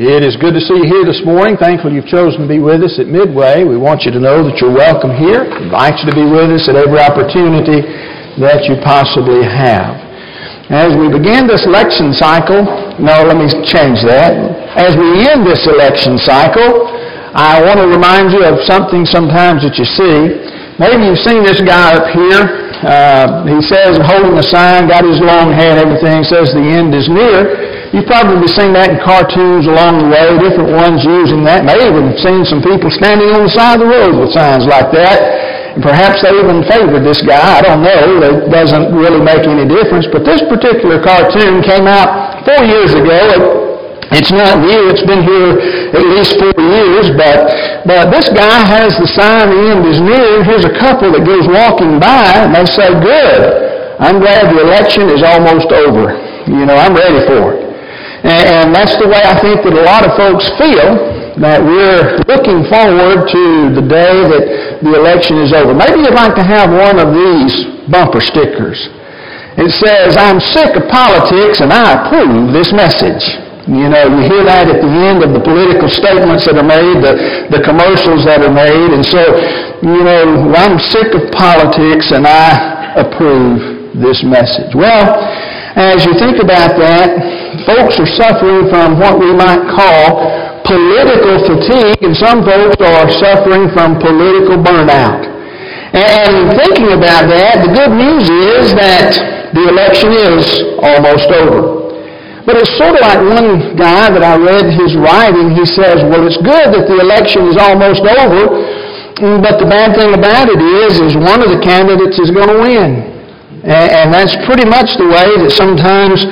It is good to see you here this morning. Thankful you've chosen to be with us at Midway. We want you to know that you're welcome here. We invite you to be with us at every opportunity that you possibly have. As we begin this election cycle, no, let me change that. As we end this election cycle, I want to remind you of something sometimes that you see. Maybe you've seen this guy up here. Uh, he says, holding a sign, got his long and everything, says the end is near. You've probably seen that in cartoons along the way, different ones using that. May even have seen some people standing on the side of the road with signs like that. And perhaps they even favored this guy. I don't know. It doesn't really make any difference. But this particular cartoon came out four years ago. It's not new. It's been here at least four years. But, but this guy has the sign, the end is near. Here's a couple that goes walking by, and they say, good. I'm glad the election is almost over. You know, I'm ready for it. And that's the way I think that a lot of folks feel that we're looking forward to the day that the election is over. Maybe you'd like to have one of these bumper stickers. It says, I'm sick of politics and I approve this message. You know, you hear that at the end of the political statements that are made, the, the commercials that are made, and so, you know, I'm sick of politics and I approve this message. Well, as you think about that, folks are suffering from what we might call political fatigue, and some folks are suffering from political burnout. And thinking about that, the good news is that the election is almost over. But it's sort of like one guy that I read his writing, he says, well, it's good that the election is almost over, but the bad thing about it is, is one of the candidates is going to win. And that's pretty much the way that sometimes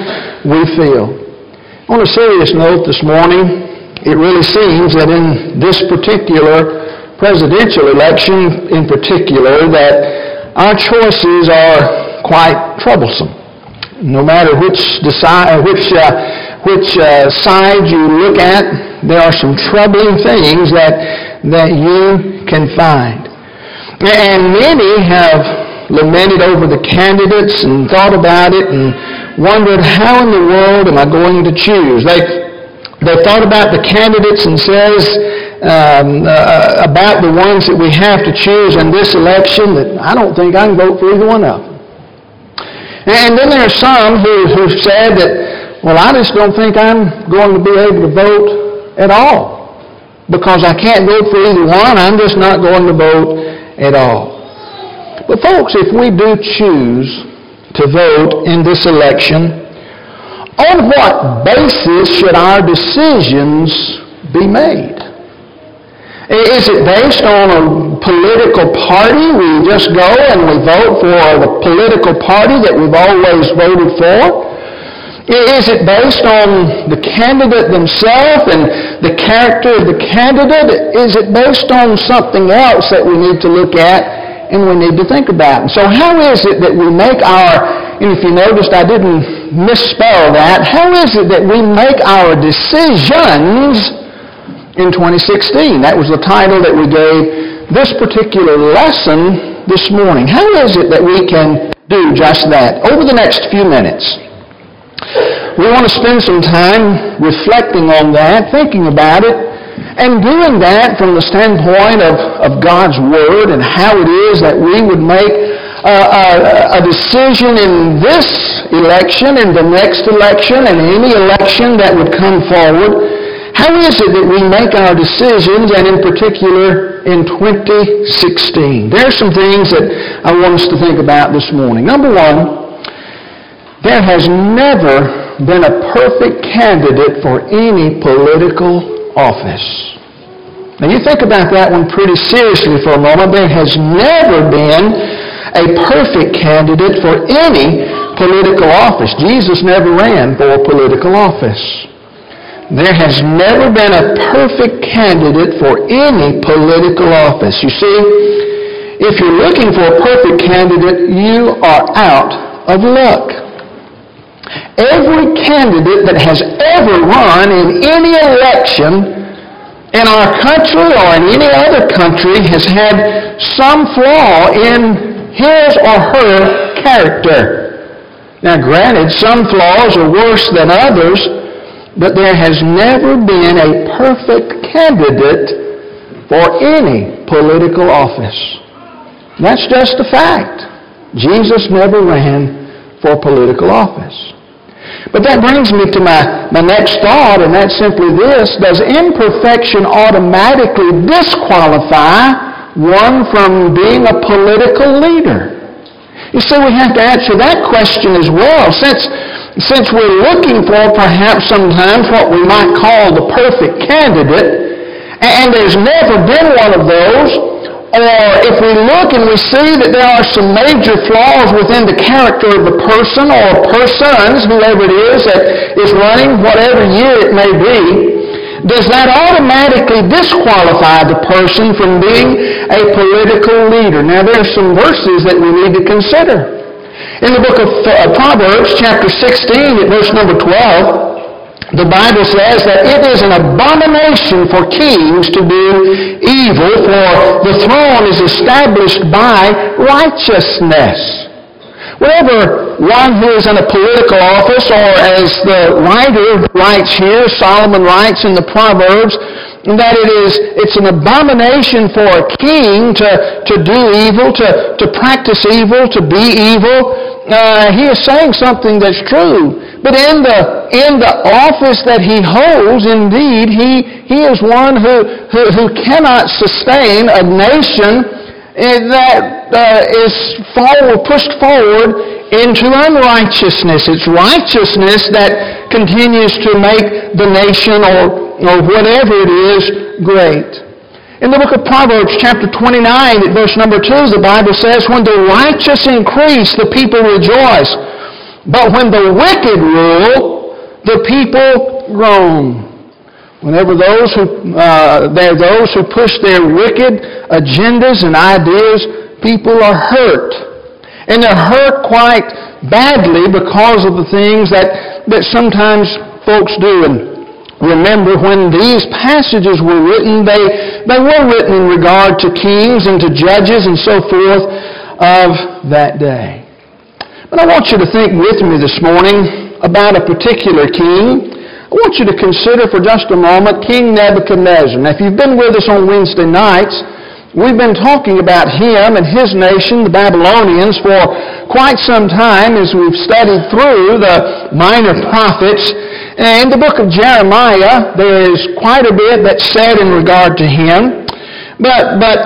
we feel. On a serious note this morning, it really seems that in this particular presidential election in particular, that our choices are quite troublesome. No matter which, decide, which, uh, which uh, side you look at, there are some troubling things that, that you can find. And many have lamented over the candidates and thought about it and wondered how in the world am I going to choose. They, they thought about the candidates and says um, uh, about the ones that we have to choose in this election that I don't think I can vote for either one of them. And then there are some who, who said that, well, I just don't think I'm going to be able to vote at all because I can't vote for either one. I'm just not going to vote at all. But folks, if we do choose to vote in this election, on what basis should our decisions be made? Is it based on a political party? We just go and we vote for the political party that we've always voted for? Is it based on the candidate themselves and the character of the candidate? Is it based on something else that we need to look at and we need to think about. So how is it that we make our, and if you noticed I didn't misspell that, how is it that we make our decisions in 2016? That was the title that we gave this particular lesson this morning. How is it that we can do just that over the next few minutes? We want to spend some time reflecting on that, thinking about it, and doing that from the standpoint of, of God's Word and how it is that we would make a, a, a decision in this election in the next election and any election that would come forward, how is it that we make our decisions and in particular in 2016? There are some things that I want us to think about this morning. Number one, there has never been a perfect candidate for any political office. Now you think about that one pretty seriously for a moment. There has never been a perfect candidate for any political office. Jesus never ran for a political office. There has never been a perfect candidate for any political office. You see, if you're looking for a perfect candidate, you are out of luck. Every candidate that has ever run in any election in our country or in any other country has had some flaw in his or her character. Now, granted, some flaws are worse than others, but there has never been a perfect candidate for any political office. That's just a fact. Jesus never ran for political office. But that brings me to my, my next thought, and that's simply this. Does imperfection automatically disqualify one from being a political leader? You see, we have to answer that question as well. Since since we're looking for perhaps sometimes what we might call the perfect candidate, and there's never been one of those, or if we look and we see that there are some major flaws within the character of the person or persons, whoever it is that is running, whatever year it may be, does that automatically disqualify the person from being a political leader? Now, there are some verses that we need to consider. In the book of uh, Proverbs, chapter 16, at verse number 12, the Bible says that it is an abomination for kings to do evil, for the throne is established by righteousness. Whenever one who is in a political office, or as the writer writes here, Solomon writes in the Proverbs, that it is it's an abomination for a king to, to do evil, to, to practice evil, to be evil. Uh, he is saying something that's true. But in the in the office that he holds, indeed, he he is one who who, who cannot sustain a nation eh, that uh, is forward, pushed forward into unrighteousness. It's righteousness that continues to make the nation or or whatever it is, great. In the book of Proverbs, chapter 29, at verse number 2, the Bible says, When the righteous increase, the people rejoice. But when the wicked rule, the people groan. Whenever those who, uh, there are those who push their wicked agendas and ideas, people are hurt. And they're hurt quite badly because of the things that, that sometimes folks do. And Remember, when these passages were written, they, they were written in regard to kings and to judges and so forth of that day. But I want you to think with me this morning about a particular king. I want you to consider for just a moment King Nebuchadnezzar. Now, if you've been with us on Wednesday nights, we've been talking about him and his nation, the Babylonians, for quite some time as we've studied through the minor prophets in the book of Jeremiah, there is quite a bit that's said in regard to him. But, but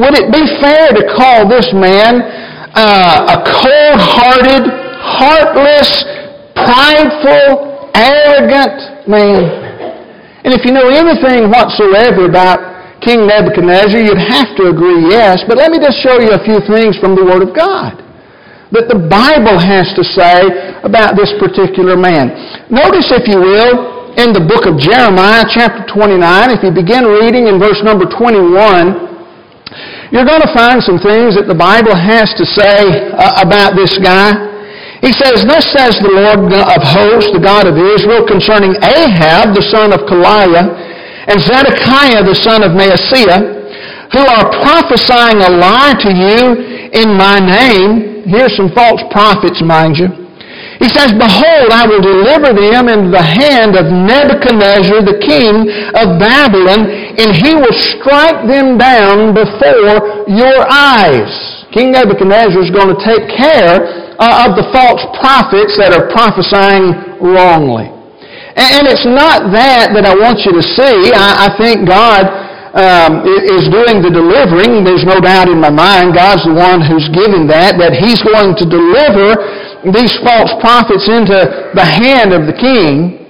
would it be fair to call this man uh, a cold-hearted, heartless, prideful, arrogant man? And if you know anything whatsoever about King Nebuchadnezzar, you'd have to agree yes. But let me just show you a few things from the Word of God that the Bible has to say about this particular man. Notice, if you will, in the book of Jeremiah, chapter 29, if you begin reading in verse number 21, you're going to find some things that the Bible has to say uh, about this guy. He says, Thus says the Lord of hosts, the God of Israel, concerning Ahab, the son of Kolaiah, and Zedekiah, the son of Maaseiah, who are prophesying a lie to you in my name, here's some false prophets, mind you. He says, Behold, I will deliver them into the hand of Nebuchadnezzar, the king of Babylon, and he will strike them down before your eyes. King Nebuchadnezzar is going to take care uh, of the false prophets that are prophesying wrongly. And it's not that that I want you to see. I think God um, is doing the delivering. There's no doubt in my mind God's the one who's giving that, that He's going to deliver these false prophets into the hand of the king.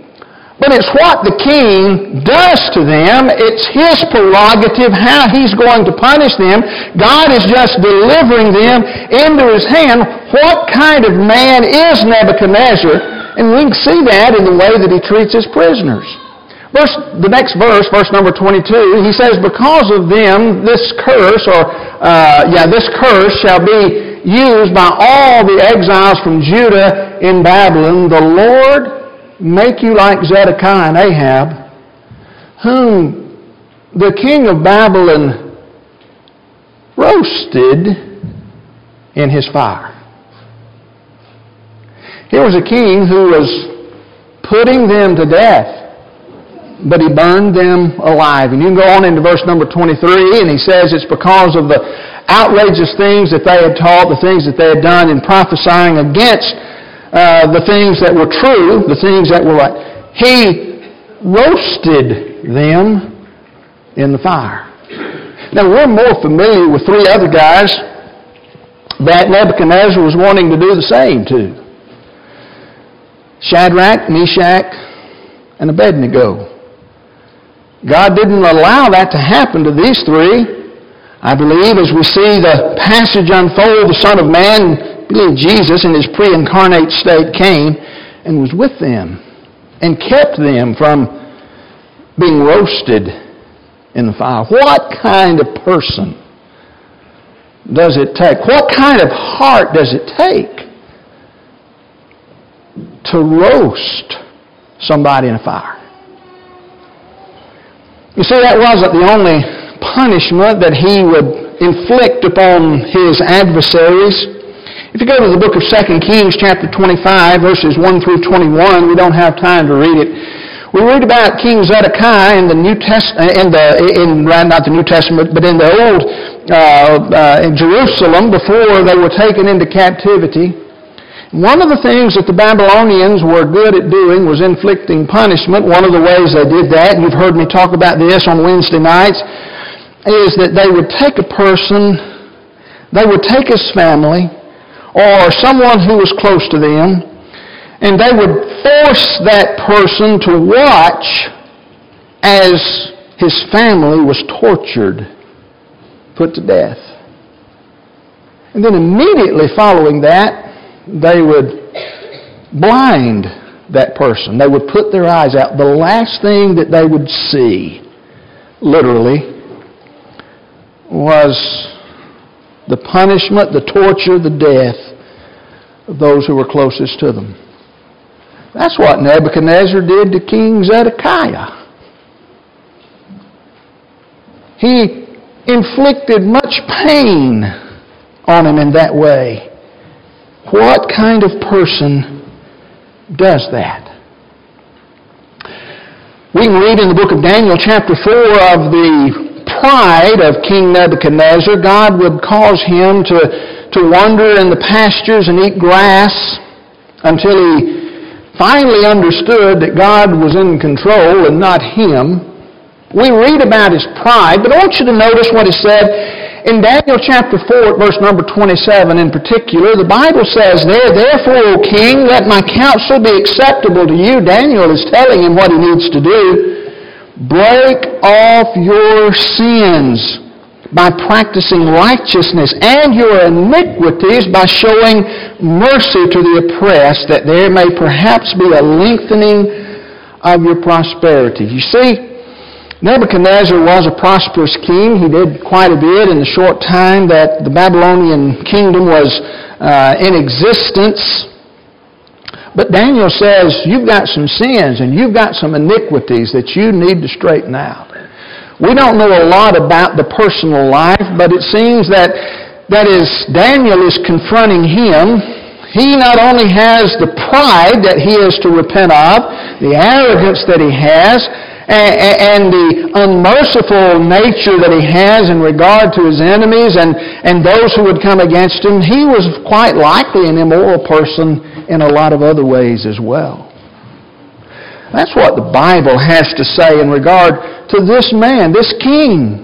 But it's what the king does to them. It's his prerogative how he's going to punish them. God is just delivering them into his hand. What kind of man is Nebuchadnezzar? And we can see that in the way that he treats his prisoners. Verse, the next verse, verse number 22, he says, Because of them, this curse, or, uh, yeah, this curse shall be used by all the exiles from Judah in Babylon. The Lord make you like Zedekiah and Ahab, whom the king of Babylon roasted in his fire. Here was a king who was putting them to death but he burned them alive. And you can go on into verse number 23, and he says it's because of the outrageous things that they had taught, the things that they had done in prophesying against uh, the things that were true, the things that were right. He roasted them in the fire. Now, we're more familiar with three other guys that Nebuchadnezzar was wanting to do the same to Shadrach, Meshach, and Abednego. God didn't allow that to happen to these three. I believe as we see the passage unfold, the Son of Man, believe Jesus in his pre-incarnate state came and was with them and kept them from being roasted in the fire. What kind of person does it take? What kind of heart does it take to roast somebody in a fire? You see, that wasn't the only punishment that he would inflict upon his adversaries. If you go to the book of 2 Kings chapter 25, verses 1 through 21, we don't have time to read it. We read about King Zedekiah in the New Testament, in the, in, not the New Testament, but in the Old, uh, uh, in Jerusalem before they were taken into captivity. One of the things that the Babylonians were good at doing was inflicting punishment. One of the ways they did that, and you've heard me talk about this on Wednesday nights, is that they would take a person, they would take his family, or someone who was close to them, and they would force that person to watch as his family was tortured, put to death. And then immediately following that, they would blind that person. They would put their eyes out. The last thing that they would see, literally, was the punishment, the torture, the death of those who were closest to them. That's what Nebuchadnezzar did to King Zedekiah. He inflicted much pain on him in that way. What kind of person does that? We can read in the book of Daniel, chapter 4, of the pride of King Nebuchadnezzar. God would cause him to, to wander in the pastures and eat grass until he finally understood that God was in control and not him. We read about his pride, but I want you to notice what he said in Daniel chapter 4, verse number 27 in particular, the Bible says there, Therefore, O king, let my counsel be acceptable to you. Daniel is telling him what he needs to do. Break off your sins by practicing righteousness and your iniquities by showing mercy to the oppressed, that there may perhaps be a lengthening of your prosperity. You see, Nebuchadnezzar was a prosperous king. He did quite a bit in the short time that the Babylonian kingdom was uh, in existence. But Daniel says, you've got some sins and you've got some iniquities that you need to straighten out. We don't know a lot about the personal life, but it seems that, that as Daniel is confronting him, he not only has the pride that he is to repent of, the arrogance that he has, and, the unmerciful nature that he has in regard to his enemies and, and those who would come against him, he was quite likely an immoral person in a lot of other ways as well. That's what the Bible has to say in regard to this man, this king.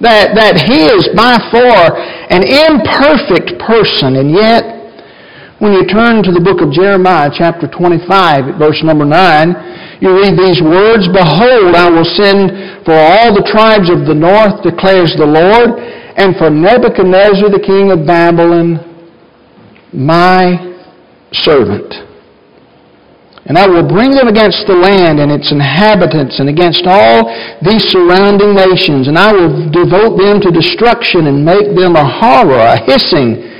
That, that he is by far an imperfect person, and yet when you turn to the book of Jeremiah, chapter 25, verse number 9, you read these words, Behold, I will send for all the tribes of the north, declares the Lord, and for Nebuchadnezzar, the king of Babylon, my servant. And I will bring them against the land and its inhabitants and against all these surrounding nations, and I will devote them to destruction and make them a horror, a hissing,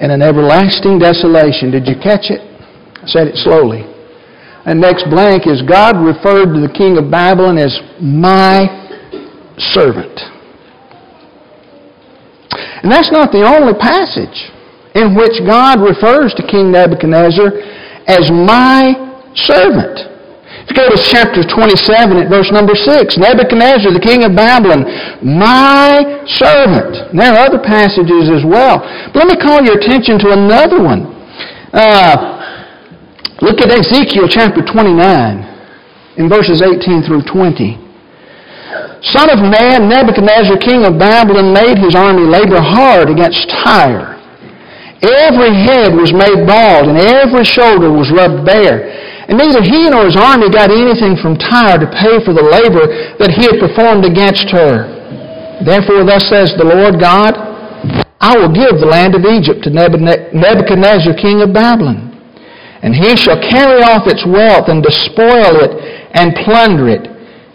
and an everlasting desolation. Did you catch it? I said it slowly. And next blank is God referred to the king of Babylon as my servant. And that's not the only passage in which God refers to King Nebuchadnezzar as my servant. You go to chapter 27 at verse number 6. Nebuchadnezzar, the king of Babylon, my servant. There are other passages as well. But let me call your attention to another one. Uh, look at Ezekiel chapter 29 in verses 18 through 20. Son of man, Nebuchadnezzar, king of Babylon, made his army labor hard against Tyre. Every head was made bald, and every shoulder was rubbed bare. And neither he nor his army got anything from Tyre to pay for the labor that he had performed against her. Therefore, thus says the Lord God, I will give the land of Egypt to Nebuchadnezzar, king of Babylon. And he shall carry off its wealth and despoil it and plunder it.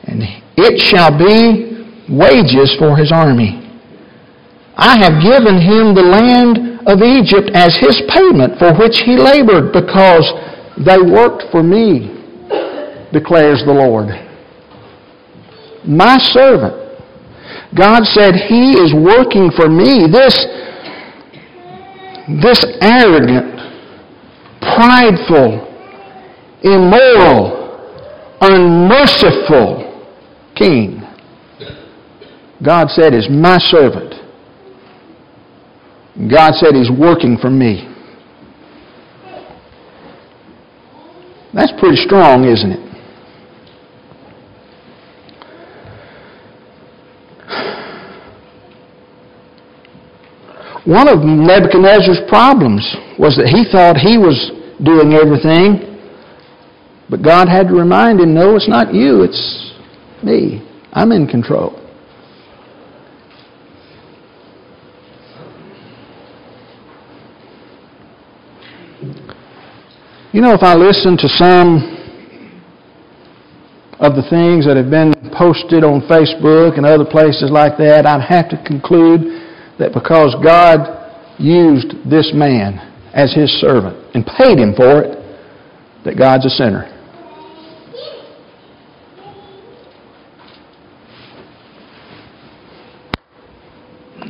And it shall be wages for his army. I have given him the land of Egypt as his payment for which he labored because they worked for me, declares the Lord. My servant. God said, He is working for me. This, this arrogant, prideful, immoral, unmerciful king, God said, is my servant. God said, He's working for me. That's pretty strong, isn't it? One of Nebuchadnezzar's problems was that he thought he was doing everything, but God had to remind him, no, it's not you, it's me. I'm in control. You know, if I listen to some of the things that have been posted on Facebook and other places like that, I'd have to conclude that because God used this man as his servant and paid him for it, that God's a sinner.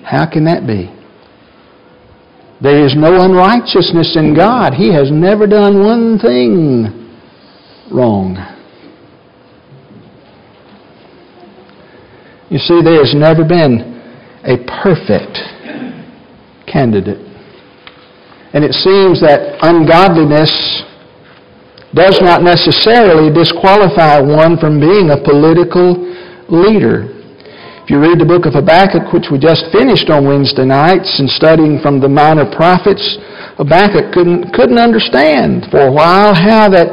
How can that be? There is no unrighteousness in God. He has never done one thing wrong. You see, there has never been a perfect candidate. And it seems that ungodliness does not necessarily disqualify one from being a political leader. If you read the book of Habakkuk, which we just finished on Wednesday nights and studying from the minor prophets, Habakkuk couldn't, couldn't understand for a while how that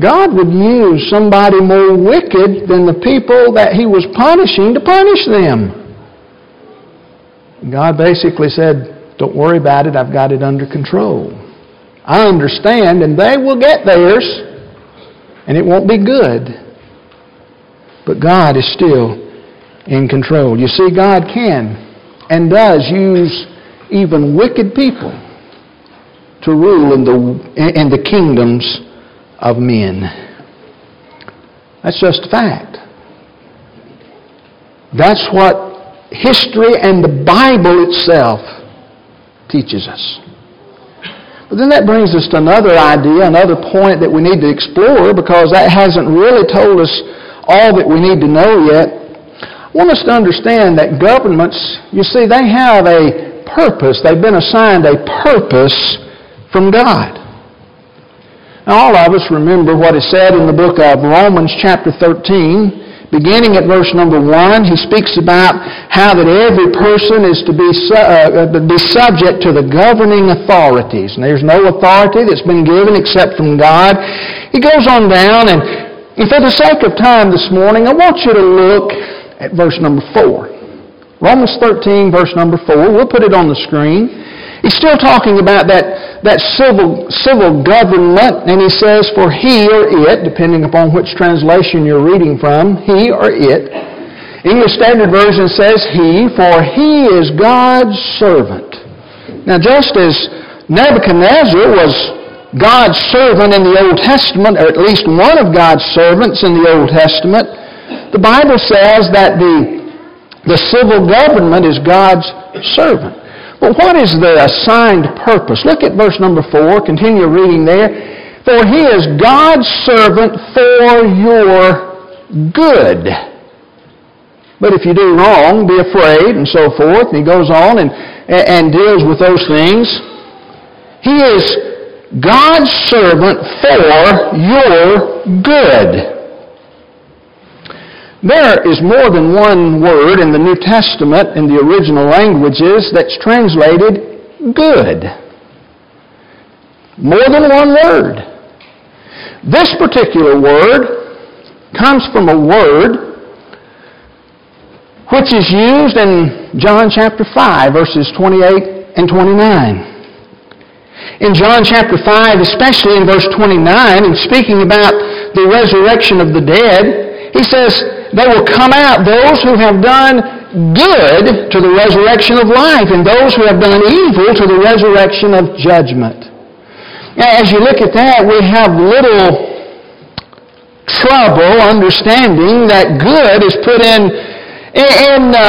God would use somebody more wicked than the people that he was punishing to punish them. God basically said, Don't worry about it, I've got it under control. I understand, and they will get theirs, and it won't be good. But God is still in control. You see, God can and does use even wicked people to rule in the, in the kingdoms of men. That's just a fact. That's what history and the Bible itself teaches us. But then that brings us to another idea, another point that we need to explore because that hasn't really told us all that we need to know yet want us to understand that governments, you see, they have a purpose. They've been assigned a purpose from God. Now, all of us remember what is said in the book of Romans, chapter 13. Beginning at verse number 1, he speaks about how that every person is to be, uh, uh, be subject to the governing authorities. And there's no authority that's been given except from God. He goes on down, and, and for the sake of time this morning, I want you to look at verse number 4. Romans 13, verse number 4. We'll put it on the screen. He's still talking about that, that civil, civil government, and he says, For he or it, depending upon which translation you're reading from, he or it. English Standard Version says he, for he is God's servant. Now, just as Nebuchadnezzar was God's servant in the Old Testament, or at least one of God's servants in the Old Testament, the Bible says that the, the civil government is God's servant. But what is the assigned purpose? Look at verse number 4. Continue reading there. For he is God's servant for your good. But if you do wrong, be afraid, and so forth. And he goes on and, and deals with those things. He is God's servant for your good. There is more than one word in the New Testament in the original languages that's translated good. More than one word. This particular word comes from a word which is used in John chapter 5, verses 28 and 29. In John chapter 5, especially in verse 29, and speaking about the resurrection of the dead, he says, they will come out, those who have done good to the resurrection of life, and those who have done evil to the resurrection of judgment. Now, As you look at that, we have little trouble understanding that good is put in, in uh,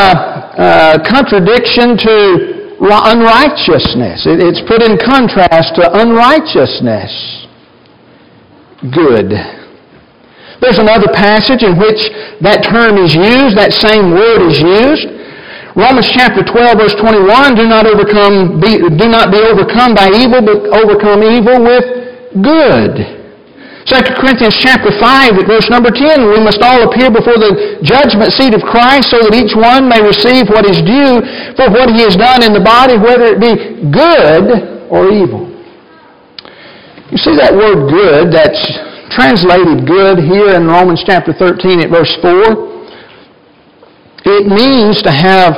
uh, contradiction to unrighteousness. It's put in contrast to unrighteousness. Good. There's another passage in which that term is used, that same word is used. Romans chapter 12 verse 21, do not overcome, be, do not be overcome by evil, but overcome evil with good. 2 Corinthians chapter 5 verse number 10, we must all appear before the judgment seat of Christ so that each one may receive what is due for what he has done in the body, whether it be good or evil. You see that word good that's translated good here in Romans chapter 13 at verse 4. It means to have,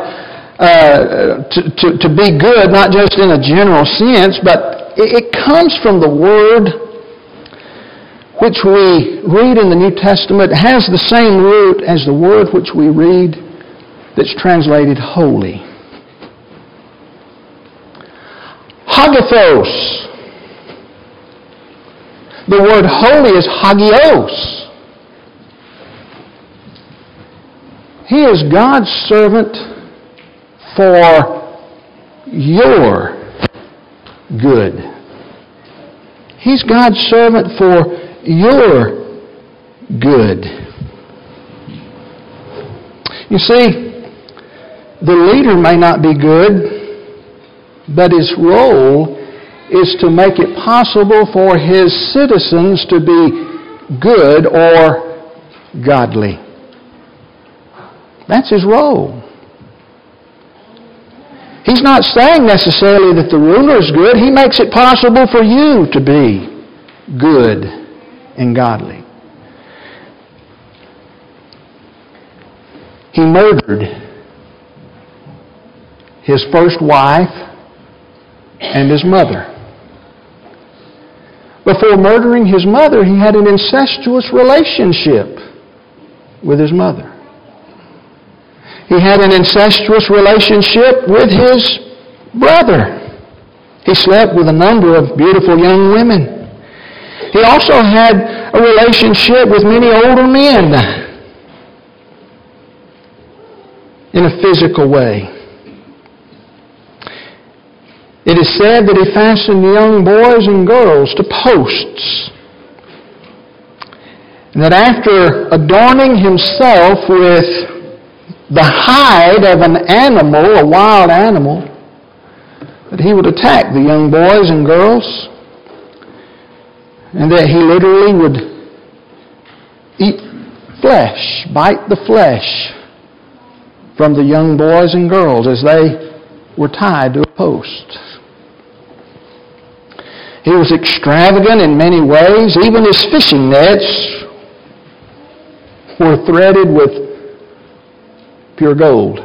uh, to, to, to be good, not just in a general sense, but it, it comes from the word which we read in the New Testament has the same root as the word which we read that's translated holy. Hagios the word holy is hagios. He is God's servant for your good. He's God's servant for your good. You see, the leader may not be good, but his role is to make it possible for his citizens to be good or godly. That's his role. He's not saying necessarily that the ruler is good. He makes it possible for you to be good and godly. He murdered his first wife and his mother. Before murdering his mother, he had an incestuous relationship with his mother. He had an incestuous relationship with his brother. He slept with a number of beautiful young women. He also had a relationship with many older men in a physical way. It is said that he fastened young boys and girls to posts. And that after adorning himself with the hide of an animal, a wild animal, that he would attack the young boys and girls, and that he literally would eat flesh, bite the flesh from the young boys and girls as they were tied to a post. He was extravagant in many ways. Even his fishing nets were threaded with pure gold.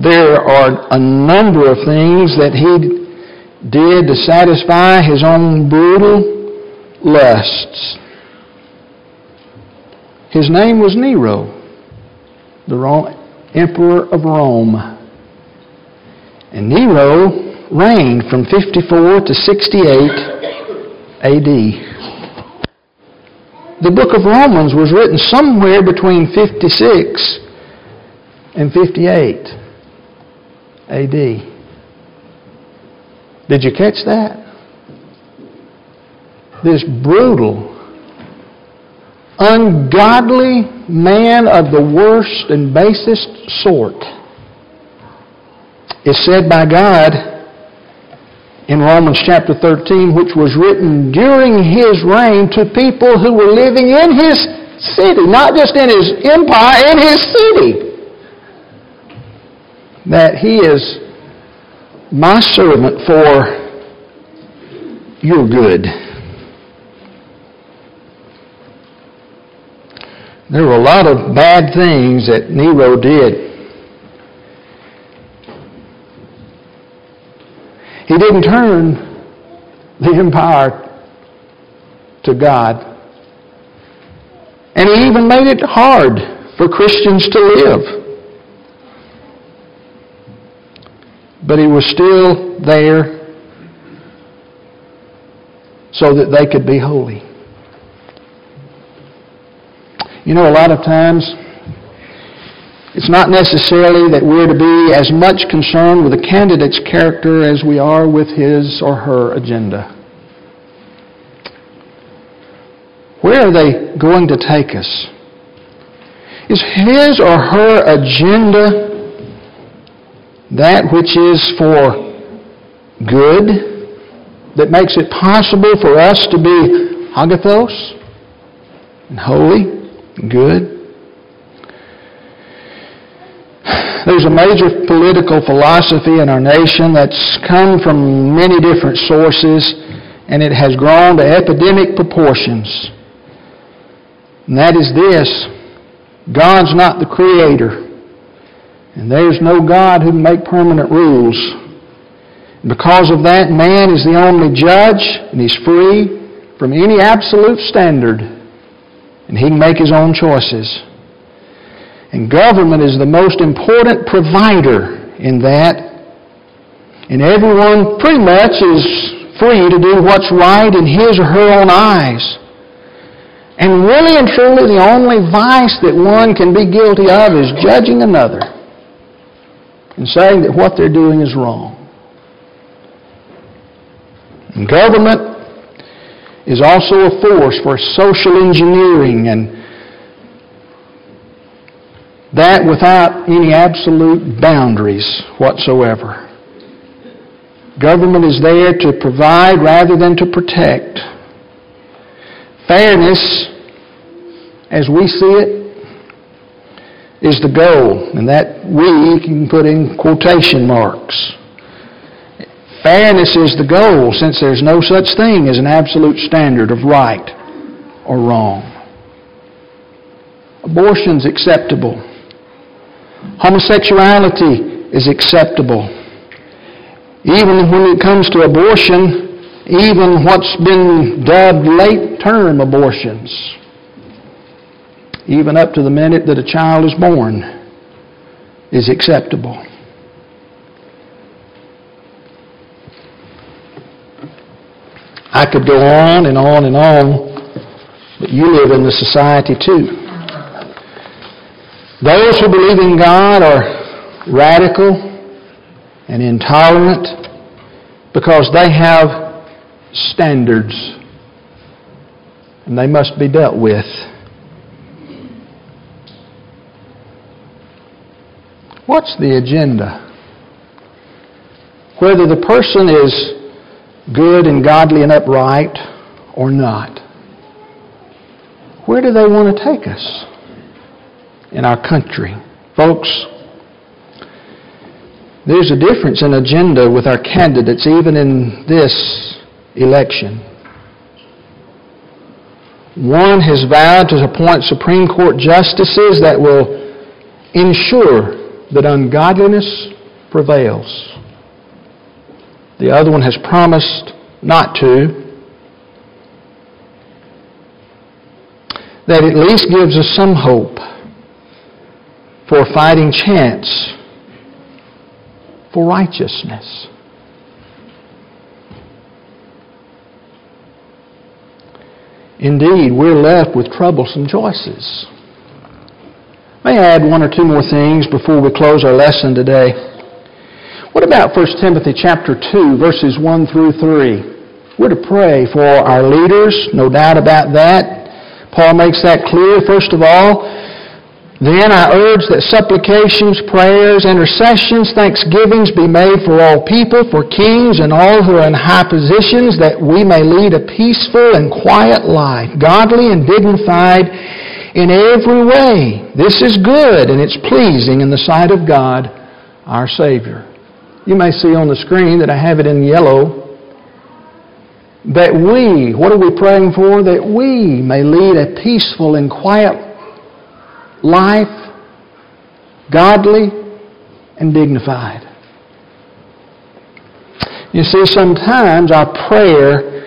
There are a number of things that he did to satisfy his own brutal lusts. His name was Nero, the emperor of Rome. And Nero reigned from 54 to 68 AD. The book of Romans was written somewhere between 56 and 58 AD. Did you catch that? This brutal, ungodly man of the worst and basest sort is said by God in Romans chapter 13, which was written during his reign to people who were living in his city, not just in his empire, in his city. That he is my servant for your good. There were a lot of bad things that Nero did. He didn't turn the empire to God. And he even made it hard for Christians to live. But he was still there so that they could be holy. You know, a lot of times, it's not necessarily that we're to be as much concerned with a candidate's character as we are with his or her agenda. Where are they going to take us? Is his or her agenda that which is for good, that makes it possible for us to be agathos and holy? and good. There's a major political philosophy in our nation that's come from many different sources and it has grown to epidemic proportions. And that is this God's not the creator, and there's no God who can make permanent rules. Because of that, man is the only judge, and he's free from any absolute standard and he can make his own choices. And government is the most important provider in that. And everyone pretty much is free to do what's right in his or her own eyes. And really and truly, the only vice that one can be guilty of is judging another and saying that what they're doing is wrong. And government is also a force for social engineering and that without any absolute boundaries whatsoever. Government is there to provide rather than to protect. Fairness, as we see it, is the goal, and that we can put in quotation marks. Fairness is the goal since there's no such thing as an absolute standard of right or wrong. Abortion's acceptable. Homosexuality is acceptable. Even when it comes to abortion, even what's been dubbed late term abortions, even up to the minute that a child is born, is acceptable. I could go on and on and on, but you live in the society too. Those who believe in God are radical and intolerant because they have standards and they must be dealt with. What's the agenda? Whether the person is good and godly and upright or not? Where do they want to take us in our country? Folks, there's a difference in agenda with our candidates even in this election. One has vowed to appoint Supreme Court justices that will ensure that ungodliness prevails. The other one has promised not to. That at least gives us some hope for fighting chance for righteousness. Indeed, we're left with troublesome choices. May I add one or two more things before we close our lesson today? What about 1 Timothy chapter 2, verses 1 through 3? We're to pray for our leaders, no doubt about that. Paul makes that clear. First of all, then I urge that supplications, prayers, intercessions, thanksgivings be made for all people, for kings and all who are in high positions, that we may lead a peaceful and quiet life, godly and dignified in every way. This is good and it's pleasing in the sight of God, our Savior. You may see on the screen that I have it in yellow. That we, what are we praying for? That we may lead a peaceful and quiet life, godly, and dignified. You see, sometimes our prayer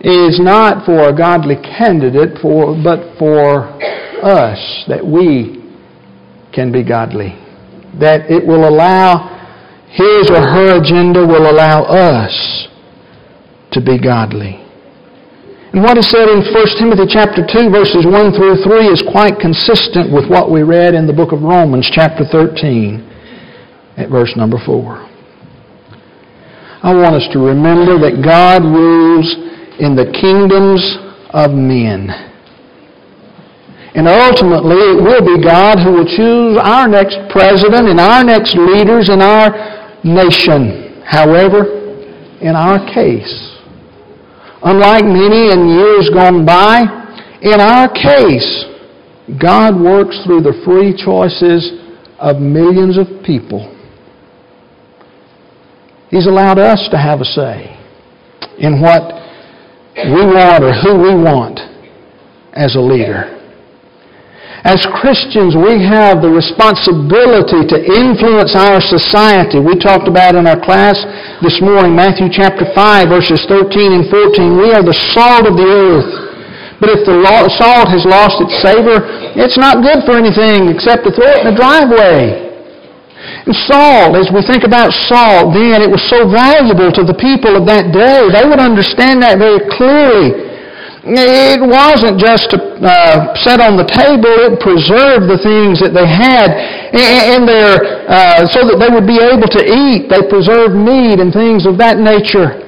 is not for a godly candidate, for, but for us, that we can be godly. That it will allow his or her agenda will allow us to be godly. And what is said in 1 Timothy chapter 2 verses 1 through 3 is quite consistent with what we read in the book of Romans chapter 13 at verse number 4. I want us to remember that God rules in the kingdoms of men. And ultimately, it will be God who will choose our next president and our next leaders in our nation. However, in our case, Unlike many in years gone by, in our case, God works through the free choices of millions of people. He's allowed us to have a say in what we want or who we want as a leader. As Christians, we have the responsibility to influence our society. We talked about in our class this morning, Matthew chapter 5, verses 13 and 14. We are the salt of the earth. But if the salt has lost its savor, it's not good for anything except to throw it in the driveway. And salt, as we think about salt, then it was so valuable to the people of that day. They would understand that very clearly. It wasn't just to uh, set on the table, it preserved the things that they had in their, uh, so that they would be able to eat. They preserved meat and things of that nature.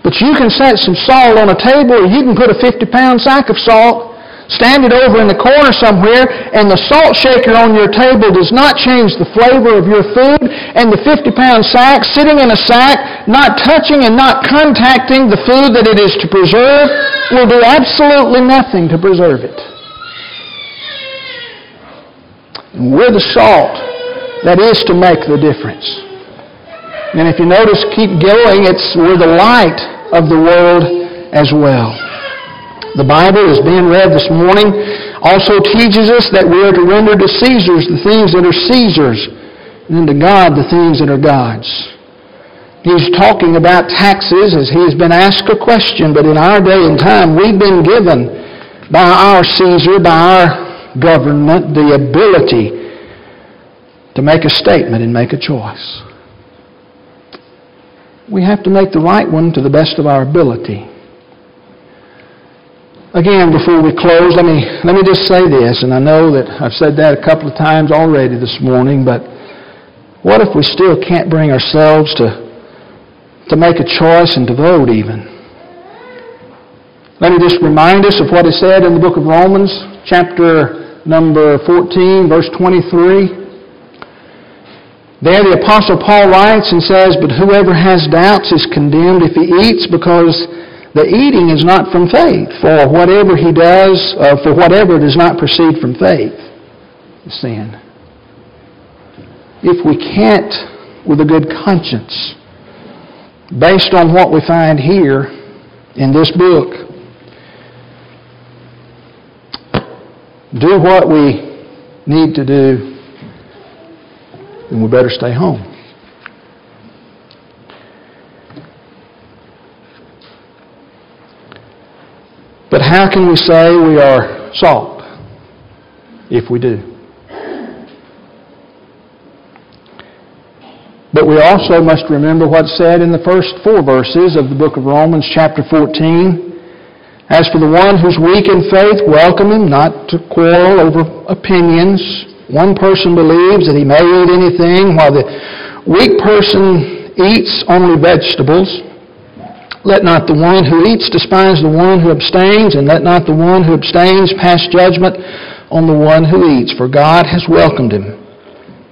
But you can set some salt on a table, or you can put a 50 pound sack of salt Stand it over in the corner somewhere, and the salt shaker on your table does not change the flavor of your food, and the 50 pound sack sitting in a sack, not touching and not contacting the food that it is to preserve, will do absolutely nothing to preserve it. And we're the salt that is to make the difference. And if you notice, keep going, it's we're the light of the world as well. The Bible is being read this morning also teaches us that we are to render to Caesars the things that are Caesars, and to God the things that are God's. He's talking about taxes as he has been asked a question, but in our day and time, we've been given by our Caesar, by our government, the ability to make a statement and make a choice. We have to make the right one to the best of our ability. Again, before we close, let me, let me just say this, and I know that I've said that a couple of times already this morning, but what if we still can't bring ourselves to, to make a choice and to vote even? Let me just remind us of what is said in the book of Romans, chapter number 14, verse 23. There the Apostle Paul writes and says, But whoever has doubts is condemned if he eats because the eating is not from faith, for whatever he does, uh, for whatever does not proceed from faith is sin. If we can't, with a good conscience, based on what we find here in this book, do what we need to do, then we better stay home. But how can we say we are salt if we do? But we also must remember what's said in the first four verses of the book of Romans, chapter 14. As for the one who's weak in faith, welcome him, not to quarrel over opinions. One person believes that he may eat anything, while the weak person eats only vegetables. Let not the one who eats despise the one who abstains, and let not the one who abstains pass judgment on the one who eats, for God has welcomed him.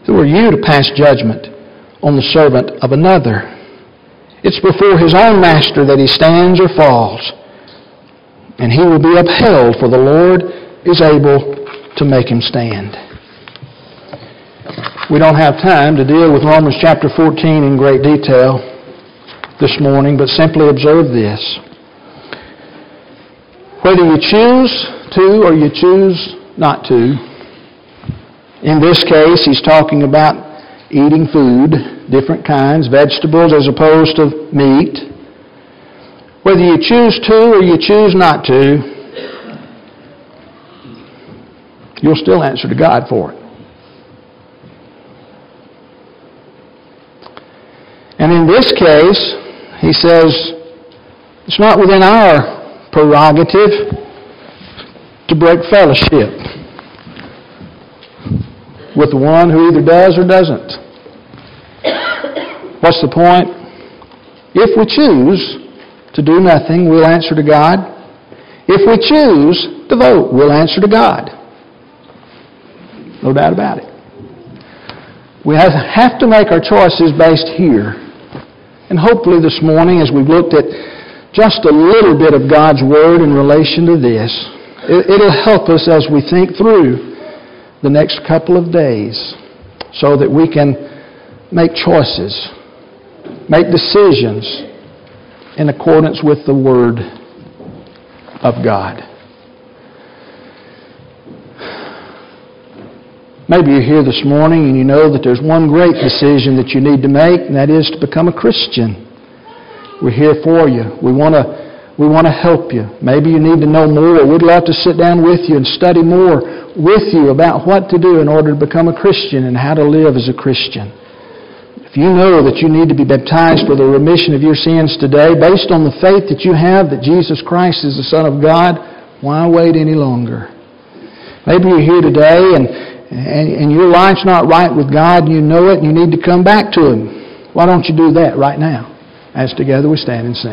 Who are you to pass judgment on the servant of another? It's before his own master that he stands or falls, and he will be upheld, for the Lord is able to make him stand. We don't have time to deal with Romans chapter 14 in great detail this morning, but simply observe this. Whether you choose to or you choose not to, in this case, he's talking about eating food, different kinds, vegetables as opposed to meat. Whether you choose to or you choose not to, you'll still answer to God for it. And in this case, he says, it's not within our prerogative to break fellowship with the one who either does or doesn't. What's the point? If we choose to do nothing, we'll answer to God. If we choose to vote, we'll answer to God. No doubt about it. We have to make our choices based here and hopefully this morning, as we've looked at just a little bit of God's Word in relation to this, it'll help us as we think through the next couple of days so that we can make choices, make decisions in accordance with the Word of God. Maybe you're here this morning and you know that there's one great decision that you need to make, and that is to become a Christian. We're here for you. We want to we want to help you. Maybe you need to know more. We'd love to sit down with you and study more with you about what to do in order to become a Christian and how to live as a Christian. If you know that you need to be baptized for the remission of your sins today, based on the faith that you have that Jesus Christ is the Son of God, why wait any longer? Maybe you're here today and and, and your life's not right with God, and you know it, and you need to come back to Him. Why don't you do that right now? As together we stand and sing.